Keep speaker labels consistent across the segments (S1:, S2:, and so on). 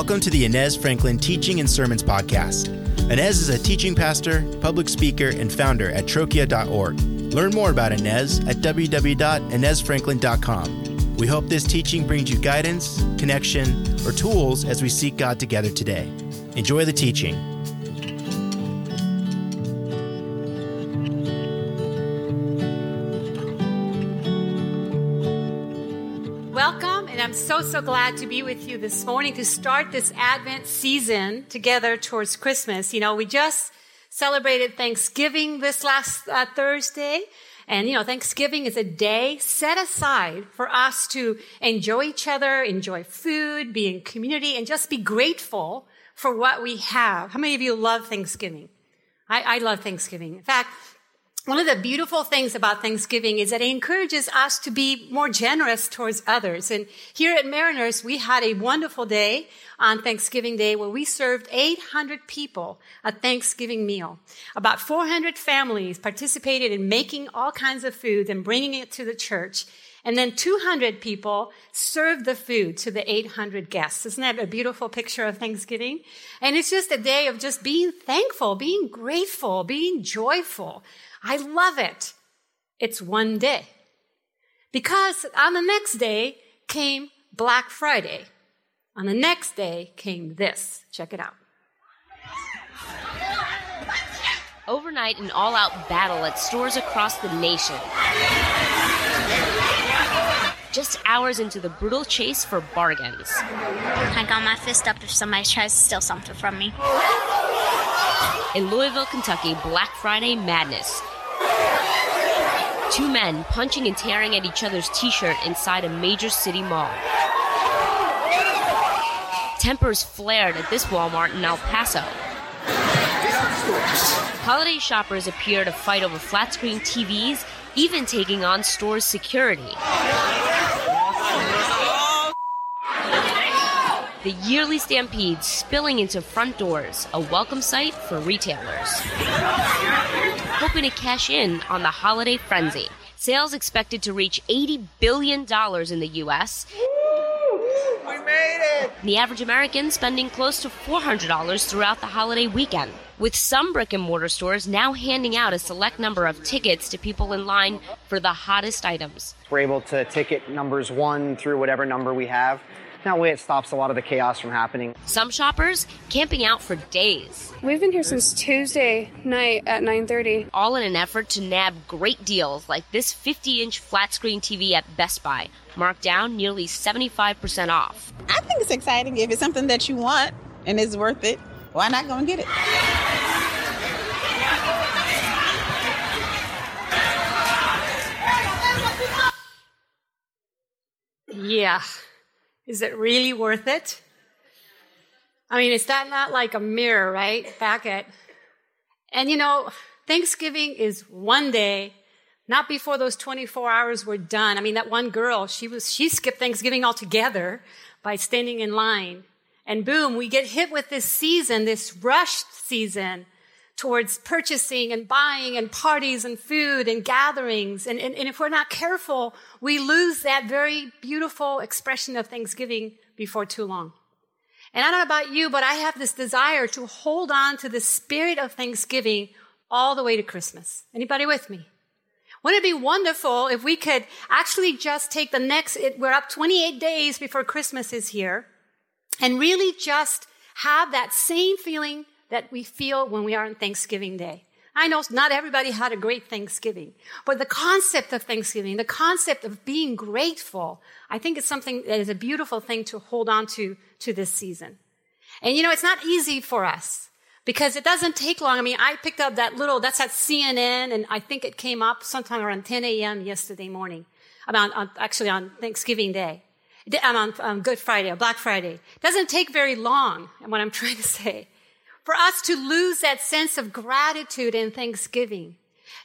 S1: Welcome to the Inez Franklin Teaching and Sermons Podcast. Inez is a teaching pastor, public speaker, and founder at trochia.org. Learn more about Inez at www.inezfranklin.com. We hope this teaching brings you guidance, connection, or tools as we seek God together today. Enjoy the teaching.
S2: So, so glad to be with you this morning to start this Advent season together towards Christmas. You know, we just celebrated Thanksgiving this last uh, Thursday. And, you know, Thanksgiving is a day set aside for us to enjoy each other, enjoy food, be in community, and just be grateful for what we have. How many of you love Thanksgiving? I, I love Thanksgiving. In fact, one of the beautiful things about Thanksgiving is that it encourages us to be more generous towards others. And here at Mariners, we had a wonderful day on Thanksgiving Day where we served 800 people a Thanksgiving meal. About 400 families participated in making all kinds of food and bringing it to the church. And then 200 people served the food to the 800 guests. Isn't that a beautiful picture of Thanksgiving? And it's just a day of just being thankful, being grateful, being joyful. I love it. It's one day. Because on the next day came Black Friday. On the next day came this. Check it out.
S3: Overnight, an all out battle at stores across the nation. Just hours into the brutal chase for bargains.
S4: I got my fist up if somebody tries to steal something from me.
S3: In Louisville, Kentucky, Black Friday madness. Two men punching and tearing at each other's t shirt inside a major city mall. Tempers flared at this Walmart in El Paso. Holiday shoppers appear to fight over flat screen TVs, even taking on stores' security. The yearly stampede spilling into front doors, a welcome sight for retailers. Hoping to cash in on the holiday frenzy. Sales expected to reach $80 billion in the U.S.
S5: We made it!
S3: The average American spending close to $400 throughout the holiday weekend, with some brick and mortar stores now handing out a select number of tickets to people in line for the hottest items.
S6: We're able to ticket numbers one through whatever number we have. That way, it stops a lot of the chaos from happening.
S3: Some shoppers camping out for days,
S7: We've been here since Tuesday night at 9:30.
S3: all in an effort to nab great deals like this 50 inch flat screen TV at Best Buy, marked down nearly 75% off.
S8: I think it's exciting. If it's something that you want and it's worth it, why not go and get it?
S2: Yeah. Is it really worth it? I mean, is that not like a mirror, right? Back at. And you know, Thanksgiving is one day, not before those 24 hours were done. I mean, that one girl, she was, she skipped Thanksgiving altogether by standing in line. And boom, we get hit with this season, this rushed season towards purchasing and buying and parties and food and gatherings. And, and, and if we're not careful, we lose that very beautiful expression of Thanksgiving before too long. And I don't know about you, but I have this desire to hold on to the spirit of Thanksgiving all the way to Christmas. Anybody with me? Wouldn't it be wonderful if we could actually just take the next, it, we're up 28 days before Christmas is here, and really just have that same feeling that we feel when we are on Thanksgiving Day. I know not everybody had a great Thanksgiving, but the concept of Thanksgiving, the concept of being grateful, I think it's something that is a beautiful thing to hold on to to this season. And you know, it's not easy for us because it doesn't take long. I mean, I picked up that little, that's at CNN, and I think it came up sometime around 10 a.m. yesterday morning, about, on, actually on Thanksgiving Day. I'm um, on, on Good Friday or Black Friday. It doesn't take very long, and what I'm trying to say for us to lose that sense of gratitude and thanksgiving.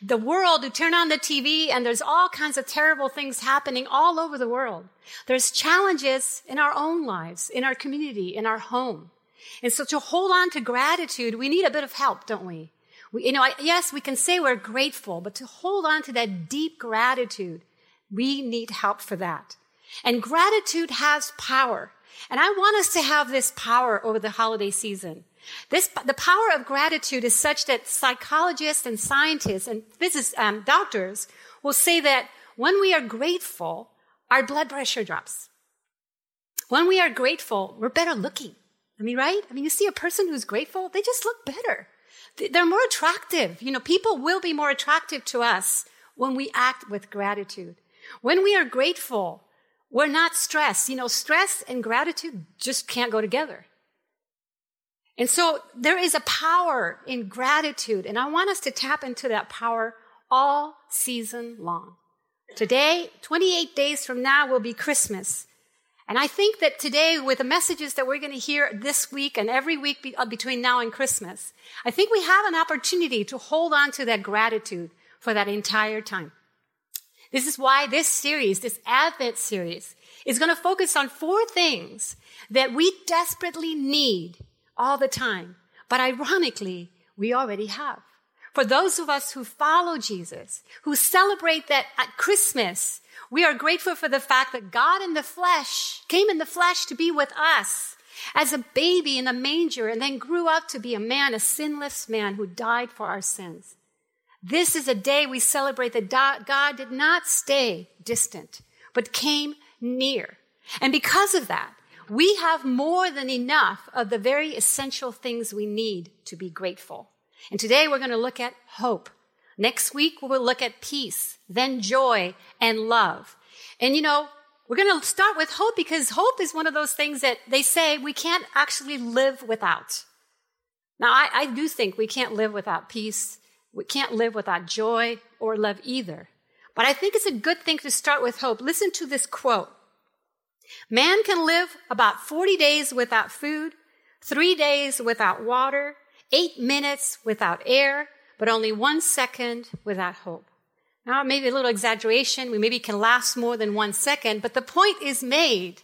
S2: The world, you turn on the TV and there's all kinds of terrible things happening all over the world. There's challenges in our own lives, in our community, in our home. And so to hold on to gratitude, we need a bit of help, don't we? we you know, yes, we can say we're grateful, but to hold on to that deep gratitude, we need help for that. And gratitude has power. And I want us to have this power over the holiday season. This, the power of gratitude is such that psychologists and scientists and um, doctors will say that when we are grateful, our blood pressure drops. When we are grateful, we're better looking. I mean, right? I mean, you see a person who's grateful, they just look better. They're more attractive. You know, people will be more attractive to us when we act with gratitude. When we are grateful, we're not stressed. You know, stress and gratitude just can't go together. And so there is a power in gratitude, and I want us to tap into that power all season long. Today, 28 days from now, will be Christmas. And I think that today, with the messages that we're going to hear this week and every week be, uh, between now and Christmas, I think we have an opportunity to hold on to that gratitude for that entire time. This is why this series, this Advent series, is going to focus on four things that we desperately need all the time. But ironically, we already have. For those of us who follow Jesus, who celebrate that at Christmas, we are grateful for the fact that God in the flesh came in the flesh to be with us as a baby in a manger and then grew up to be a man, a sinless man who died for our sins. This is a day we celebrate that God did not stay distant, but came near. And because of that, we have more than enough of the very essential things we need to be grateful. And today we're going to look at hope. Next week we will look at peace, then joy and love. And you know, we're going to start with hope because hope is one of those things that they say we can't actually live without. Now, I, I do think we can't live without peace. We can't live without joy or love either. But I think it's a good thing to start with hope. Listen to this quote Man can live about 40 days without food, three days without water, eight minutes without air, but only one second without hope. Now, maybe a little exaggeration. We maybe can last more than one second, but the point is made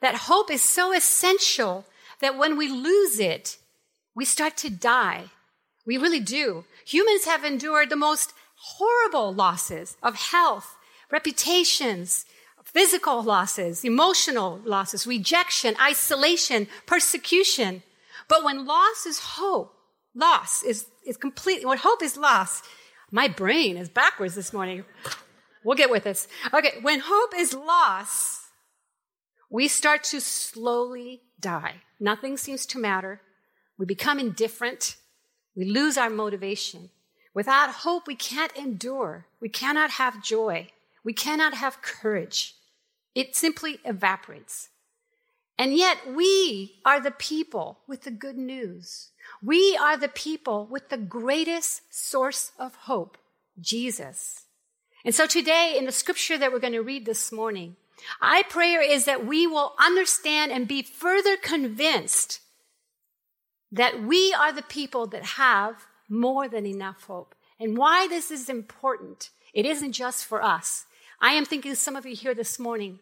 S2: that hope is so essential that when we lose it, we start to die. We really do. Humans have endured the most horrible losses of health, reputations, physical losses, emotional losses, rejection, isolation, persecution. But when loss is hope, loss is, is completely, when hope is lost, my brain is backwards this morning. We'll get with this. Okay, when hope is lost, we start to slowly die. Nothing seems to matter. We become indifferent. We lose our motivation. Without hope, we can't endure. We cannot have joy. We cannot have courage. It simply evaporates. And yet we are the people with the good news. We are the people with the greatest source of hope, Jesus. And so today in the scripture that we're going to read this morning, I prayer is that we will understand and be further convinced that we are the people that have more than enough hope. And why this is important, it isn't just for us. I am thinking some of you here this morning,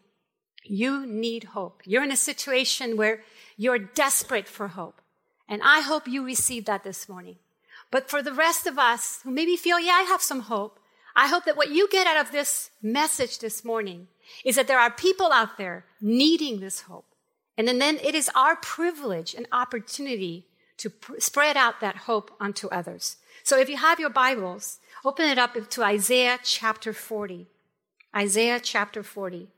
S2: you need hope. You're in a situation where you're desperate for hope. And I hope you receive that this morning. But for the rest of us who maybe feel, yeah, I have some hope, I hope that what you get out of this message this morning is that there are people out there needing this hope. And then it is our privilege and opportunity to pr- spread out that hope onto others. So if you have your Bibles, open it up to Isaiah chapter 40. Isaiah chapter 40.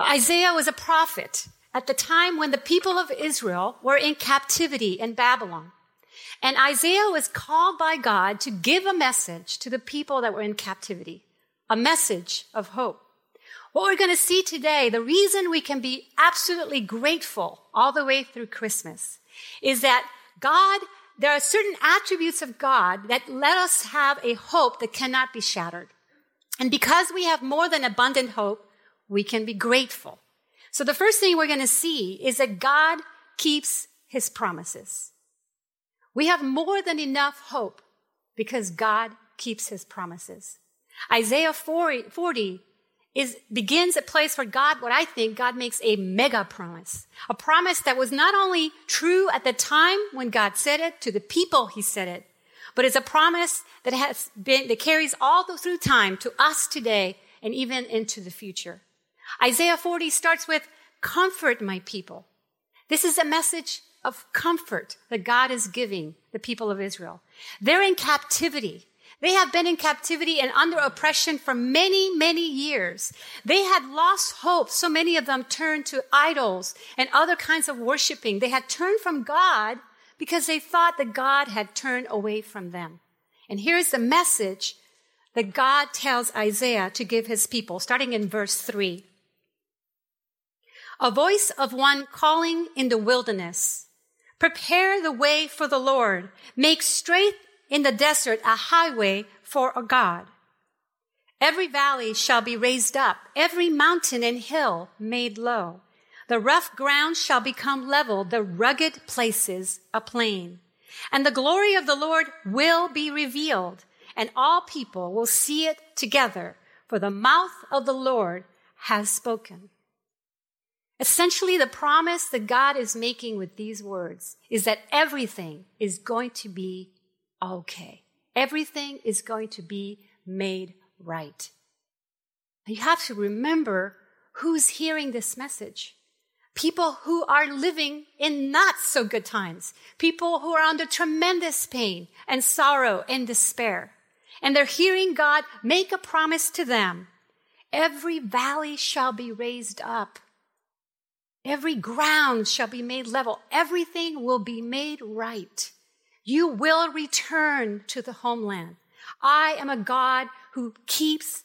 S2: Isaiah was a prophet at the time when the people of Israel were in captivity in Babylon. And Isaiah was called by God to give a message to the people that were in captivity, a message of hope. What we're going to see today, the reason we can be absolutely grateful all the way through Christmas is that God, there are certain attributes of God that let us have a hope that cannot be shattered. And because we have more than abundant hope, we can be grateful. So the first thing we're going to see is that God keeps his promises. We have more than enough hope because God keeps his promises. Isaiah 40, is, begins a place where God, what I think, God makes a mega promise. A promise that was not only true at the time when God said it to the people he said it, but it's a promise that has been, that carries all through time to us today and even into the future. Isaiah 40 starts with comfort my people. This is a message of comfort that God is giving the people of Israel. They're in captivity. They have been in captivity and under oppression for many, many years. They had lost hope. So many of them turned to idols and other kinds of worshiping. They had turned from God because they thought that God had turned away from them. And here's the message that God tells Isaiah to give his people, starting in verse 3. A voice of one calling in the wilderness. Prepare the way for the Lord. Make straight in the desert a highway for a God. Every valley shall be raised up, every mountain and hill made low. The rough ground shall become level, the rugged places a plain. And the glory of the Lord will be revealed, and all people will see it together, for the mouth of the Lord has spoken. Essentially, the promise that God is making with these words is that everything is going to be okay. Everything is going to be made right. You have to remember who's hearing this message. People who are living in not so good times. People who are under tremendous pain and sorrow and despair. And they're hearing God make a promise to them. Every valley shall be raised up. Every ground shall be made level. Everything will be made right. You will return to the homeland. I am a God who keeps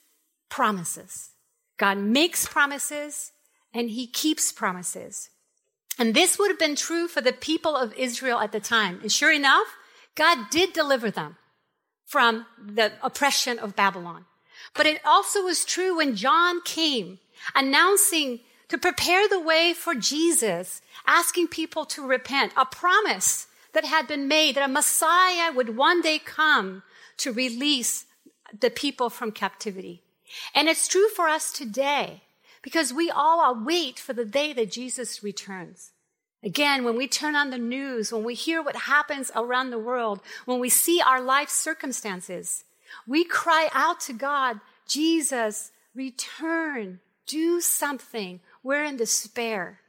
S2: promises. God makes promises and he keeps promises. And this would have been true for the people of Israel at the time. And sure enough, God did deliver them from the oppression of Babylon. But it also was true when John came announcing to prepare the way for Jesus, asking people to repent, a promise that had been made that a Messiah would one day come to release the people from captivity. And it's true for us today because we all await for the day that Jesus returns. Again, when we turn on the news, when we hear what happens around the world, when we see our life circumstances, we cry out to God, Jesus, return, do something. We're in despair.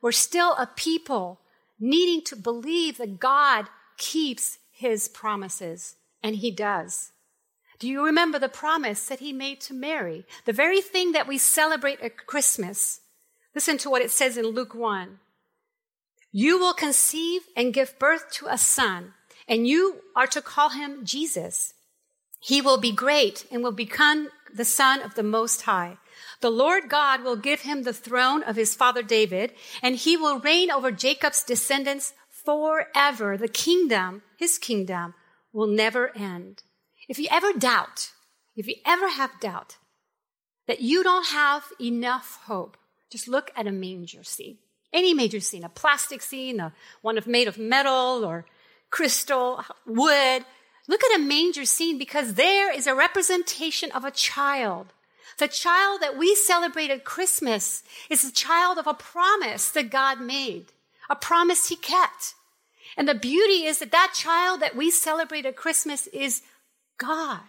S2: We're still a people needing to believe that God keeps his promises, and he does. Do you remember the promise that he made to Mary? The very thing that we celebrate at Christmas. Listen to what it says in Luke 1. You will conceive and give birth to a son, and you are to call him Jesus. He will be great and will become the son of the Most High. The Lord God will give him the throne of his father David, and he will reign over Jacob's descendants forever. The kingdom, his kingdom, will never end. If you ever doubt, if you ever have doubt that you don't have enough hope, just look at a manger scene. Any major scene, a plastic scene, a one of made of metal or crystal, wood. Look at a manger scene because there is a representation of a child the child that we celebrate at Christmas is the child of a promise that God made, a promise he kept. And the beauty is that that child that we celebrate at Christmas is God.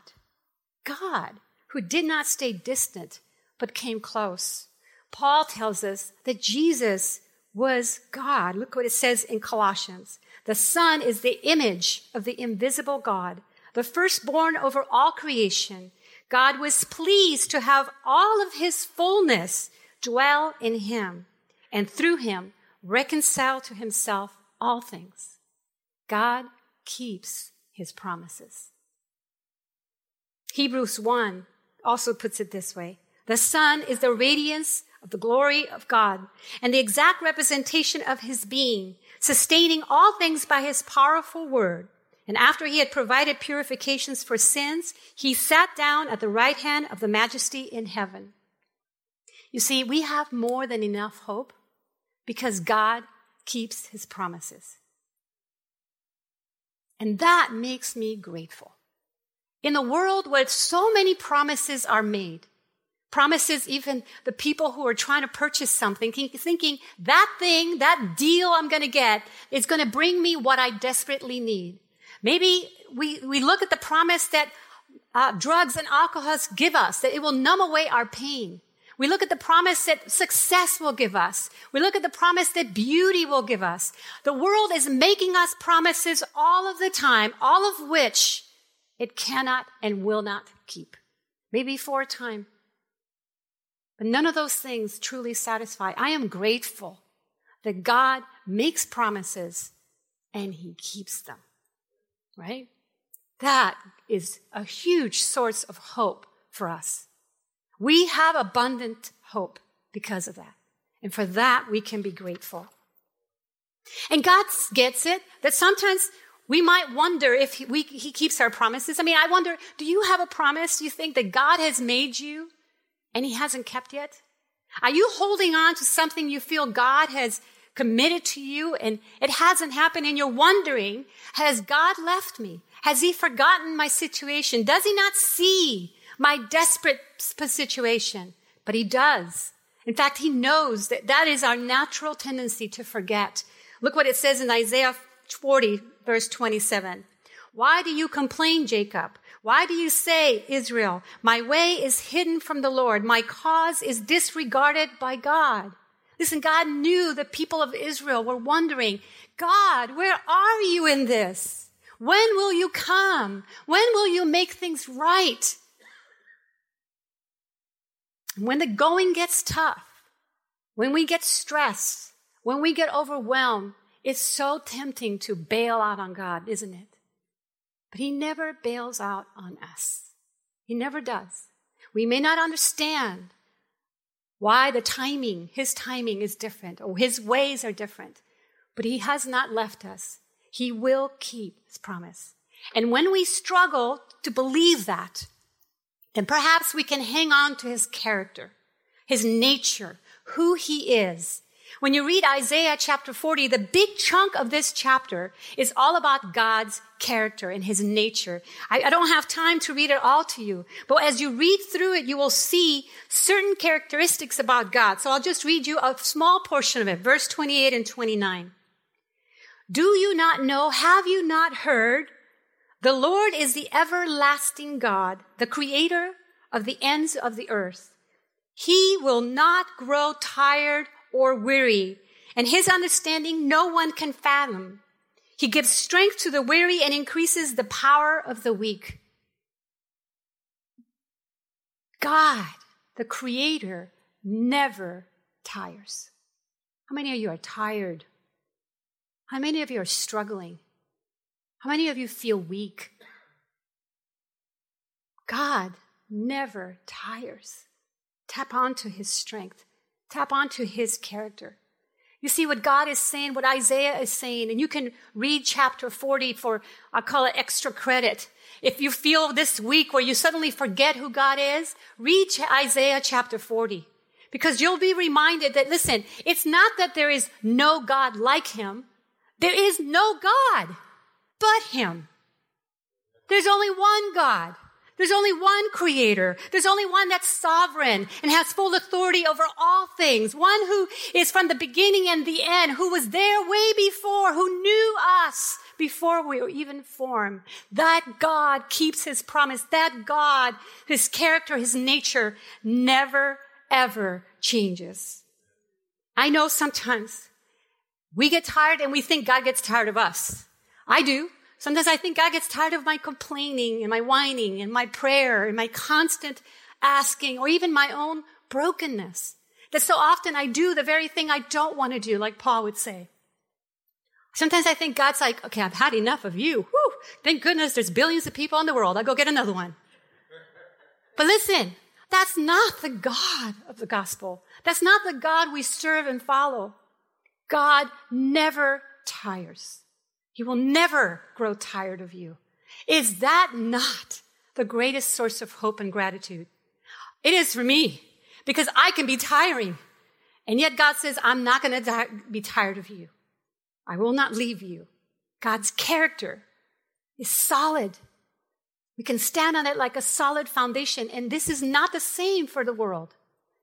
S2: God, who did not stay distant, but came close. Paul tells us that Jesus was God. Look what it says in Colossians. The Son is the image of the invisible God, the firstborn over all creation. God was pleased to have all of his fullness dwell in him and through him reconcile to himself all things. God keeps his promises. Hebrews 1 also puts it this way. The Son is the radiance of the glory of God and the exact representation of his being, sustaining all things by his powerful word. And after he had provided purifications for sins, he sat down at the right hand of the majesty in heaven. You see, we have more than enough hope because God keeps his promises. And that makes me grateful. In a world where so many promises are made, promises even the people who are trying to purchase something, thinking that thing, that deal I'm going to get is going to bring me what I desperately need. Maybe we, we look at the promise that uh, drugs and alcohol give us, that it will numb away our pain. We look at the promise that success will give us. We look at the promise that beauty will give us. The world is making us promises all of the time, all of which it cannot and will not keep. Maybe for a time. But none of those things truly satisfy. I am grateful that God makes promises and he keeps them. Right? That is a huge source of hope for us. We have abundant hope because of that. And for that, we can be grateful. And God gets it that sometimes we might wonder if he, we, he keeps our promises. I mean, I wonder, do you have a promise you think that God has made you and he hasn't kept yet? Are you holding on to something you feel God has committed to you and it hasn't happened and you're wondering, has God left me? Has he forgotten my situation? Does he not see my desperate situation? But he does. In fact, he knows that that is our natural tendency to forget. Look what it says in Isaiah 40 verse 27. Why do you complain, Jacob? Why do you say, Israel, my way is hidden from the Lord. My cause is disregarded by God. Listen, God knew the people of Israel were wondering, God, where are you in this? When will you come? When will you make things right? When the going gets tough, when we get stressed, when we get overwhelmed, it's so tempting to bail out on God, isn't it? But He never bails out on us. He never does. We may not understand why the timing, His timing is different or His ways are different, but He has not left us. He will keep His promise. And when we struggle to believe that, then perhaps we can hang on to His character, His nature, who He is, when you read Isaiah chapter 40, the big chunk of this chapter is all about God's character and his nature. I, I, don't have time to read it all to you, but as you read through it, you will see certain characteristics about God. So I'll just read you a small portion of it, verse 28 and 29. Do you not know? Have you not heard? The Lord is the everlasting God, the creator of the ends of the earth. He will not grow tired or weary, and his understanding no one can fathom. He gives strength to the weary and increases the power of the weak. God, the Creator, never tires. How many of you are tired? How many of you are struggling? How many of you feel weak? God never tires. Tap onto his strength. Tap onto his character. You see what God is saying, what Isaiah is saying, and you can read chapter 40 for, I'll call it extra credit. If you feel this week where you suddenly forget who God is, read Isaiah chapter 40. Because you'll be reminded that, listen, it's not that there is no God like him. There is no God but him. There's only one God. There's only one creator. There's only one that's sovereign and has full authority over all things. One who is from the beginning and the end, who was there way before, who knew us before we were even formed. That God keeps his promise. That God, his character, his nature never, ever changes. I know sometimes we get tired and we think God gets tired of us. I do. Sometimes I think God gets tired of my complaining and my whining and my prayer and my constant asking or even my own brokenness. That so often I do the very thing I don't want to do, like Paul would say. Sometimes I think God's like, okay, I've had enough of you. Whew, thank goodness there's billions of people in the world. I'll go get another one. But listen, that's not the God of the gospel. That's not the God we serve and follow. God never tires. He will never grow tired of you. Is that not the greatest source of hope and gratitude? It is for me because I can be tiring. And yet God says, I'm not going to be tired of you. I will not leave you. God's character is solid. We can stand on it like a solid foundation. And this is not the same for the world.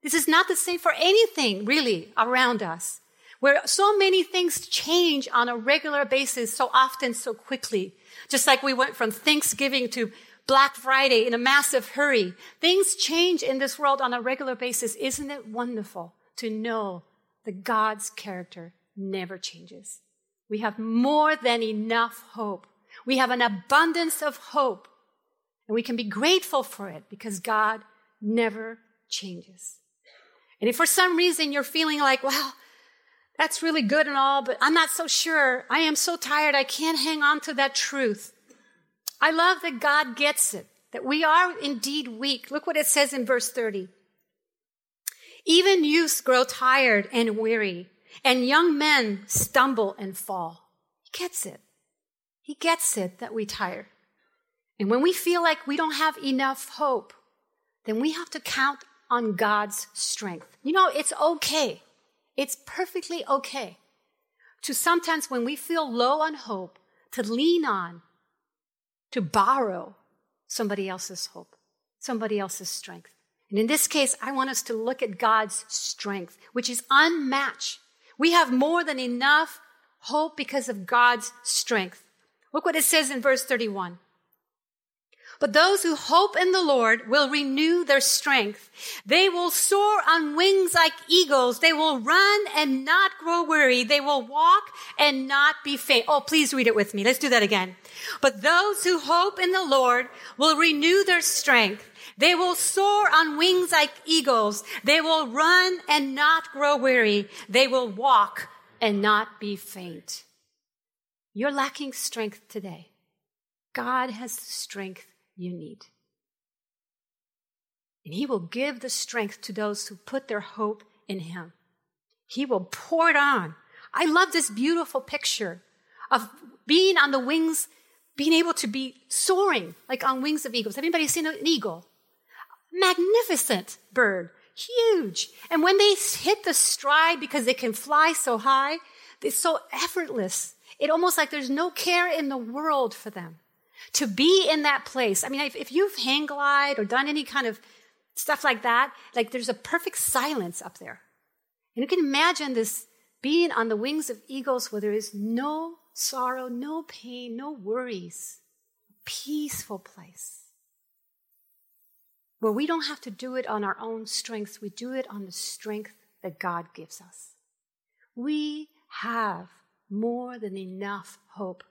S2: This is not the same for anything really around us where so many things change on a regular basis so often, so quickly. Just like we went from Thanksgiving to Black Friday in a massive hurry. Things change in this world on a regular basis. Isn't it wonderful to know that God's character never changes? We have more than enough hope. We have an abundance of hope. And we can be grateful for it because God never changes. And if for some reason you're feeling like, well, that's really good and all, but I'm not so sure. I am so tired. I can't hang on to that truth. I love that God gets it, that we are indeed weak. Look what it says in verse 30. Even youths grow tired and weary, and young men stumble and fall. He gets it. He gets it that we tire. And when we feel like we don't have enough hope, then we have to count on God's strength. You know, it's okay. It's perfectly okay to sometimes when we feel low on hope, to lean on, to borrow somebody else's hope, somebody else's strength. And in this case, I want us to look at God's strength, which is unmatched. We have more than enough hope because of God's strength. Look what it says in verse 31. But those who hope in the Lord will renew their strength. They will soar on wings like eagles. They will run and not grow weary. They will walk and not be faint. Oh, please read it with me. Let's do that again. But those who hope in the Lord will renew their strength. They will soar on wings like eagles. They will run and not grow weary. They will walk and not be faint. You're lacking strength today. God has strength you need. And He will give the strength to those who put their hope in Him. He will pour it on. I love this beautiful picture of being on the wings, being able to be soaring like on wings of eagles. Anybody seen an eagle? Magnificent bird, huge. And when they hit the stride because they can fly so high, it's so effortless. It almost like there's no care in the world for them to be in that place. I mean, if, if you've hang glide or done any kind of stuff like that, like there's a perfect silence up there. And you can imagine this being on the wings of eagles where there is no sorrow, no pain, no worries, a peaceful place. Where we don't have to do it on our own strength, we do it on the strength that God gives us. We have more than enough hope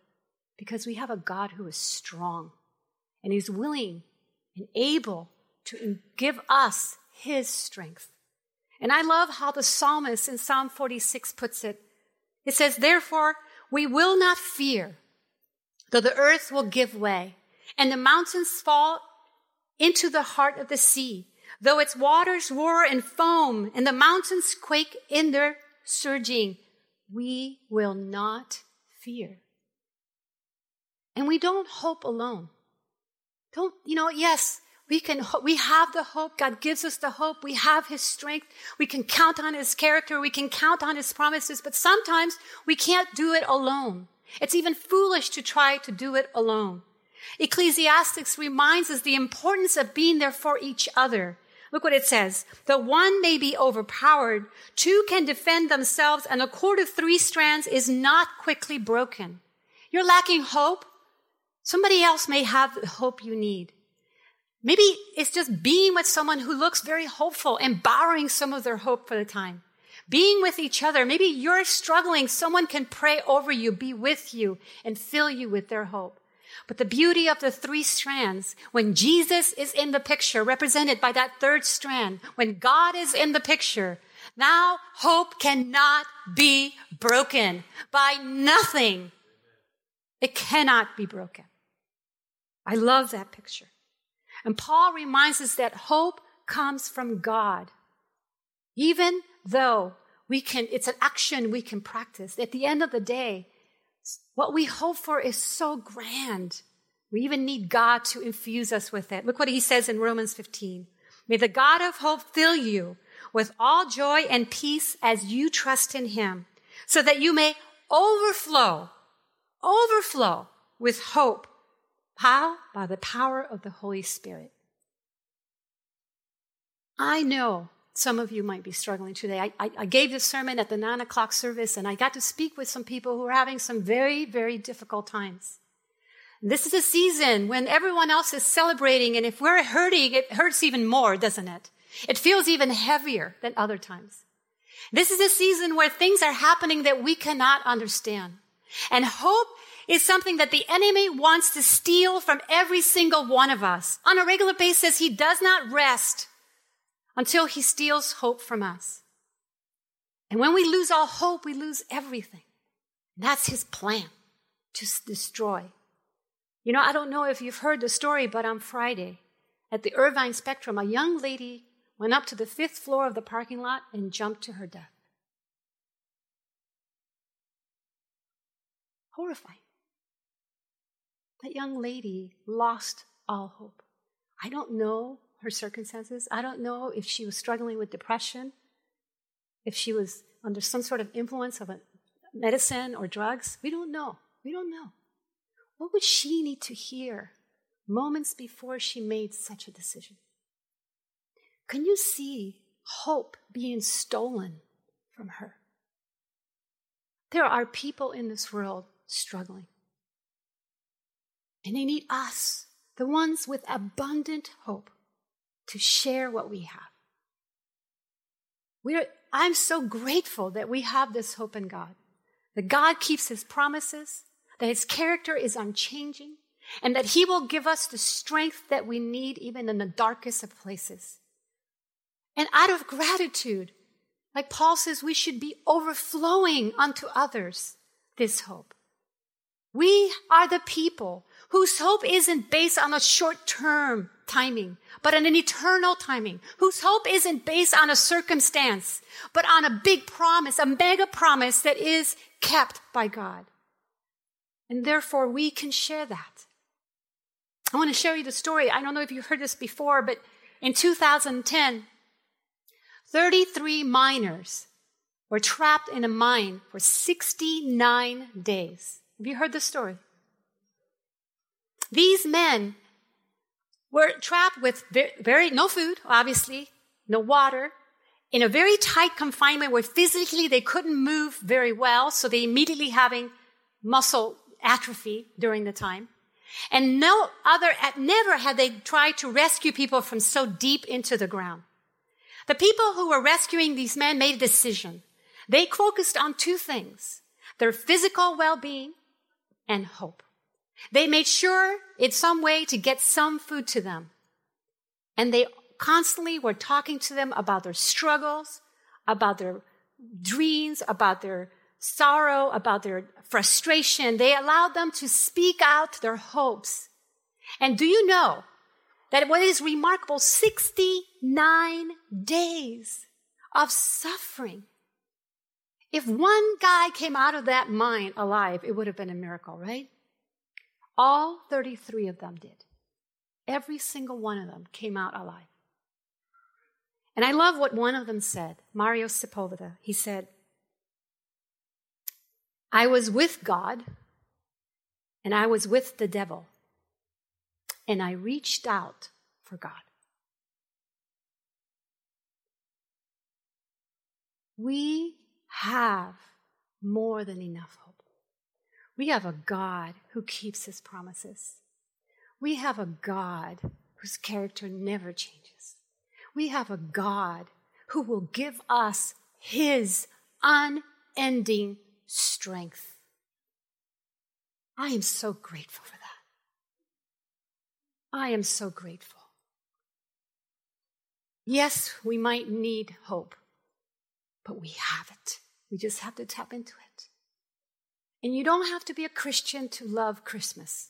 S2: because we have a God who is strong and He's willing and able to give us His strength. And I love how the psalmist in Psalm 46 puts it. It says, Therefore, we will not fear, though the earth will give way and the mountains fall into the heart of the sea, though its waters roar and foam and the mountains quake in their surging, we will not fear. And we don't hope alone. Don't, you know, yes, we can, we have the hope. God gives us the hope. We have His strength. We can count on His character. We can count on His promises, but sometimes we can't do it alone. It's even foolish to try to do it alone. Ecclesiastes reminds us the importance of being there for each other. Look what it says. The one may be overpowered. Two can defend themselves and a cord of three strands is not quickly broken. You're lacking hope. Somebody else may have the hope you need. Maybe it's just being with someone who looks very hopeful and borrowing some of their hope for the time. Being with each other. Maybe you're struggling. Someone can pray over you, be with you, and fill you with their hope. But the beauty of the three strands, when Jesus is in the picture, represented by that third strand, when God is in the picture, now hope cannot be broken by nothing. It cannot be broken. I love that picture. And Paul reminds us that hope comes from God. Even though we can, it's an action we can practice. At the end of the day, what we hope for is so grand. We even need God to infuse us with it. Look what he says in Romans 15. May the God of hope fill you with all joy and peace as you trust in him, so that you may overflow, overflow with hope how? By the power of the Holy Spirit. I know some of you might be struggling today. I, I, I, gave this sermon at the nine o'clock service, and I got to speak with some people who are having some very, very difficult times. This is a season when everyone else is celebrating, and if we're hurting, it hurts even more, doesn't it? It feels even heavier than other times. This is a season where things are happening that we cannot understand. And hope is something that the enemy wants to steal from every single one of us. On a regular basis, he does not rest until he steals hope from us. And when we lose all hope, we lose everything. That's his plan to destroy. You know, I don't know if you've heard the story, but on Friday at the Irvine Spectrum, a young lady went up to the fifth floor of the parking lot and jumped to her death. Horrifying. That young lady lost all hope. I don't know her circumstances. I don't know if she was struggling with depression, if she was under some sort of influence of a medicine or drugs. We don't know. We don't know. What would she need to hear moments before she made such a decision? Can you see hope being stolen from her? There are people in this world struggling. And they need us, the ones with abundant hope, to share what we have. We're, I'm so grateful that we have this hope in God, that God keeps his promises, that his character is unchanging, and that he will give us the strength that we need even in the darkest of places. And out of gratitude, like Paul says, we should be overflowing unto others this hope. We are the people whose hope isn't based on a short term timing, but on an eternal timing, whose hope isn't based on a circumstance, but on a big promise, a mega promise that is kept by God. And therefore, we can share that. I want to share you the story. I don't know if you've heard this before, but in 2010, 33 miners were trapped in a mine for 69 days. Have you heard this story? These men were trapped with very, very, no food, obviously, no water, in a very tight confinement where physically they couldn't move very well, so they immediately having muscle atrophy during the time. And no other, never had they tried to rescue people from so deep into the ground. The people who were rescuing these men made a decision. They focused on two things, their physical well-being and hope. They made sure in some way to get some food to them. And they constantly were talking to them about their struggles, about their dreams, about their sorrow, about their frustration. They allowed them to speak out their hopes. And do you know that what is remarkable, 69 days of suffering. If one guy came out of that mine alive, it would have been a miracle, right? All 33 of them did. Every single one of them came out alive. And I love what one of them said, Mario Sepulveda. He said, I was with God and I was with the devil, and I reached out for God. We have more than enough hope. We have a God who keeps his promises. We have a God whose character never changes. We have a God who will give us his unending strength. I am so grateful for that. I am so grateful. Yes, we might need hope, but we have it. We just have to tap into it. And you don't have to be a Christian to love Christmas.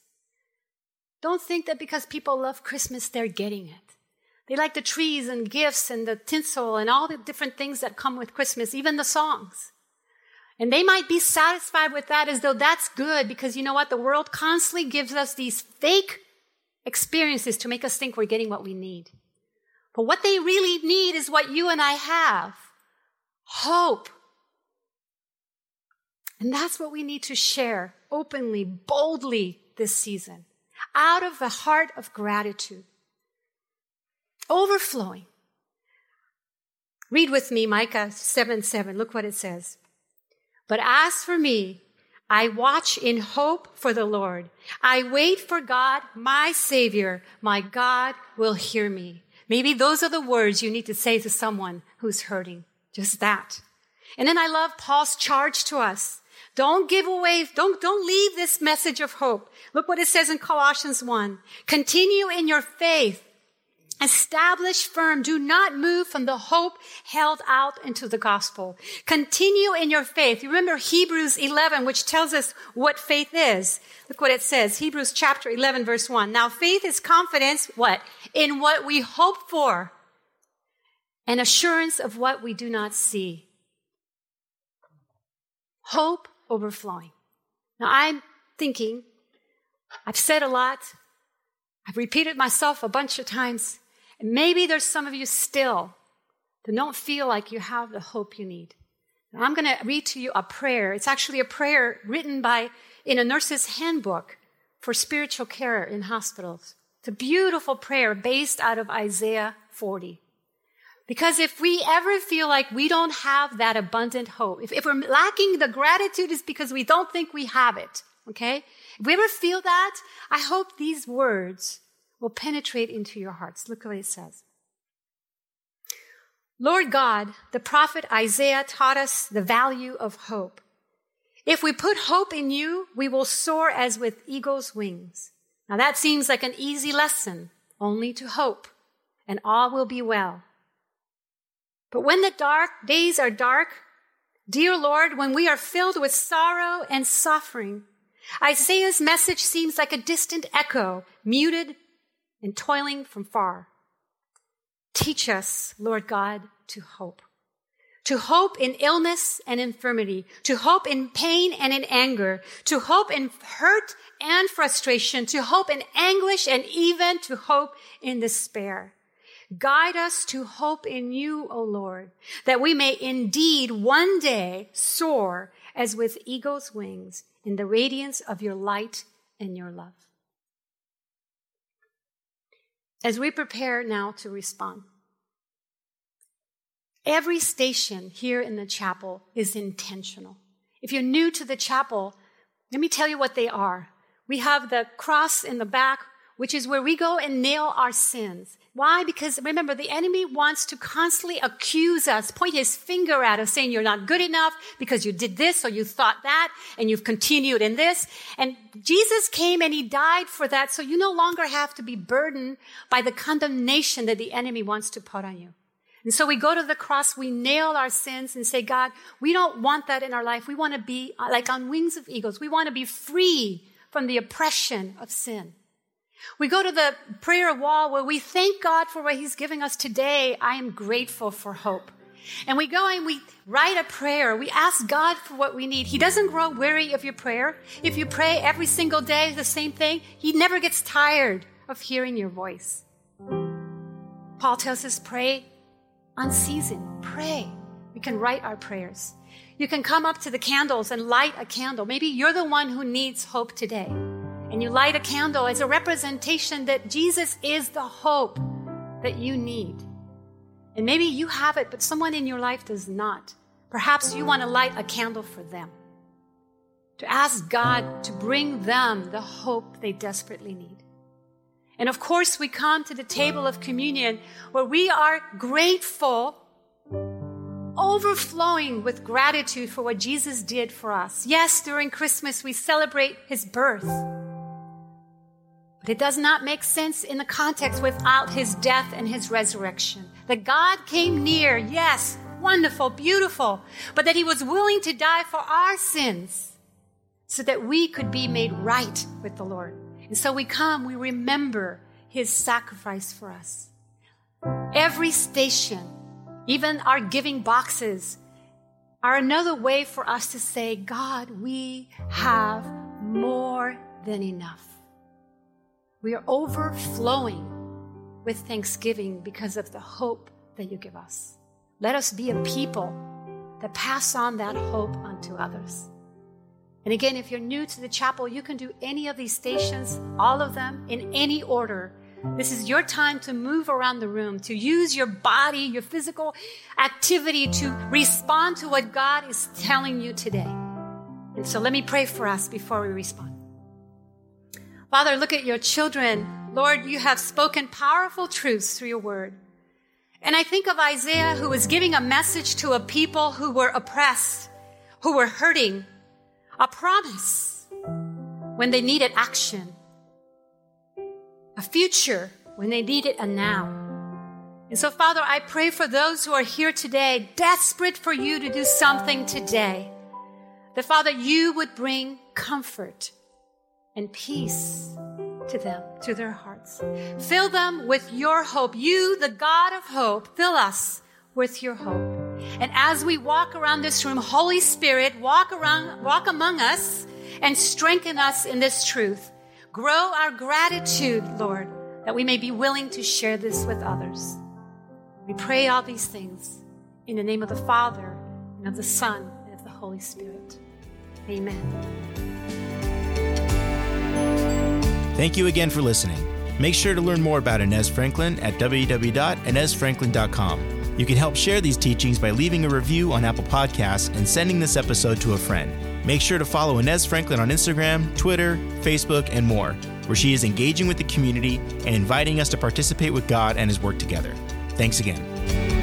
S2: Don't think that because people love Christmas, they're getting it. They like the trees and gifts and the tinsel and all the different things that come with Christmas, even the songs. And they might be satisfied with that as though that's good because you know what? The world constantly gives us these fake experiences to make us think we're getting what we need. But what they really need is what you and I have hope. And that's what we need to share openly, boldly this season, out of the heart of gratitude, overflowing. Read with me Micah 7 7. Look what it says. But as for me, I watch in hope for the Lord. I wait for God, my Savior. My God will hear me. Maybe those are the words you need to say to someone who's hurting. Just that. And then I love Paul's charge to us. Don't give away, don't, don't leave this message of hope. Look what it says in Colossians 1. Continue in your faith. Establish firm. Do not move from the hope held out into the gospel. Continue in your faith. You remember Hebrews 11, which tells us what faith is. Look what it says. Hebrews chapter 11, verse 1. Now faith is confidence, what? In what we hope for and assurance of what we do not see. Hope overflowing. Now I'm thinking, I've said a lot. I've repeated myself a bunch of times. And maybe there's some of you still that don't feel like you have the hope you need. I'm going to read to you a prayer. It's actually a prayer written by in a nurse's handbook for spiritual care in hospitals. It's a beautiful prayer based out of Isaiah 40. Because if we ever feel like we don't have that abundant hope, if, if we're lacking the gratitude, is because we don't think we have it. Okay? If we ever feel that, I hope these words will penetrate into your hearts. Look what it says. Lord God, the prophet Isaiah taught us the value of hope. If we put hope in you, we will soar as with eagle's wings. Now that seems like an easy lesson, only to hope, and all will be well. But when the dark days are dark, dear Lord, when we are filled with sorrow and suffering, Isaiah's message seems like a distant echo, muted and toiling from far. Teach us, Lord God, to hope. To hope in illness and infirmity, to hope in pain and in anger, to hope in hurt and frustration, to hope in anguish and even to hope in despair. Guide us to hope in you, O Lord, that we may indeed one day soar as with eagle's wings in the radiance of your light and your love as we prepare now to respond. Every station here in the chapel is intentional. If you're new to the chapel, let me tell you what they are. We have the cross in the back, which is where we go and nail our sins. Why? Because remember, the enemy wants to constantly accuse us, point his finger at us, saying you're not good enough because you did this or you thought that and you've continued in this. And Jesus came and he died for that, so you no longer have to be burdened by the condemnation that the enemy wants to put on you. And so we go to the cross, we nail our sins and say, God, we don't want that in our life. We want to be like on wings of eagles. We want to be free from the oppression of sin. We go to the prayer wall where we thank God for what He's giving us today. I am grateful for hope. And we go and we write a prayer. We ask God for what we need. He doesn't grow weary of your prayer. If you pray every single day the same thing, He never gets tired of hearing your voice. Paul tells us pray unseason. Pray. We can write our prayers. You can come up to the candles and light a candle. Maybe you're the one who needs hope today and you light a candle as a representation that Jesus is the hope that you need. And maybe you have it, but someone in your life does not. Perhaps you want to light a candle for them. To ask God to bring them the hope they desperately need. And of course, we come to the table of communion where we are grateful, overflowing with gratitude for what Jesus did for us. Yes, during Christmas, we celebrate his birth. But it does not make sense in the context without his death and his resurrection. That God came near, yes, wonderful, beautiful, but that he was willing to die for our sins so that we could be made right with the Lord. And so we come, we remember his sacrifice for us. Every station, even our giving boxes, are another way for us to say, God, we have more than enough. We are overflowing with thanksgiving because of the hope that you give us. Let us be a people that pass on that hope unto others. And again, if you're new to the chapel, you can do any of these stations, all of them in any order. This is your time to move around the room, to use your body, your physical activity to respond to what God is telling you today. And so let me pray for us before we respond. Father, look at your children. Lord, you have spoken powerful truths through your word. And I think of Isaiah who was giving a message to a people who were oppressed, who were hurting, a promise when they needed action, a future when they needed a now. And so, Father, I pray for those who are here today, desperate for you to do something today, that, Father, you would bring comfort and peace to them, to their hearts. Fill them with your hope. You, the God of hope, fill us with your hope. And as we walk around this room, Holy Spirit, walk around, walk among us and strengthen us in this truth. Grow our gratitude, Lord, that we may be willing to share this with others. We pray all these things in the name of the Father and of the Son and of the Holy Spirit. Amen.
S1: Thank you again for listening. Make sure to learn more about Inez Franklin at www.inezfranklin.com. You can help share these teachings by leaving a review on Apple Podcasts and sending this episode to a friend. Make sure to follow Inez Franklin on Instagram, Twitter, Facebook, and more, where she is engaging with the community and inviting us to participate with God and His work together. Thanks again.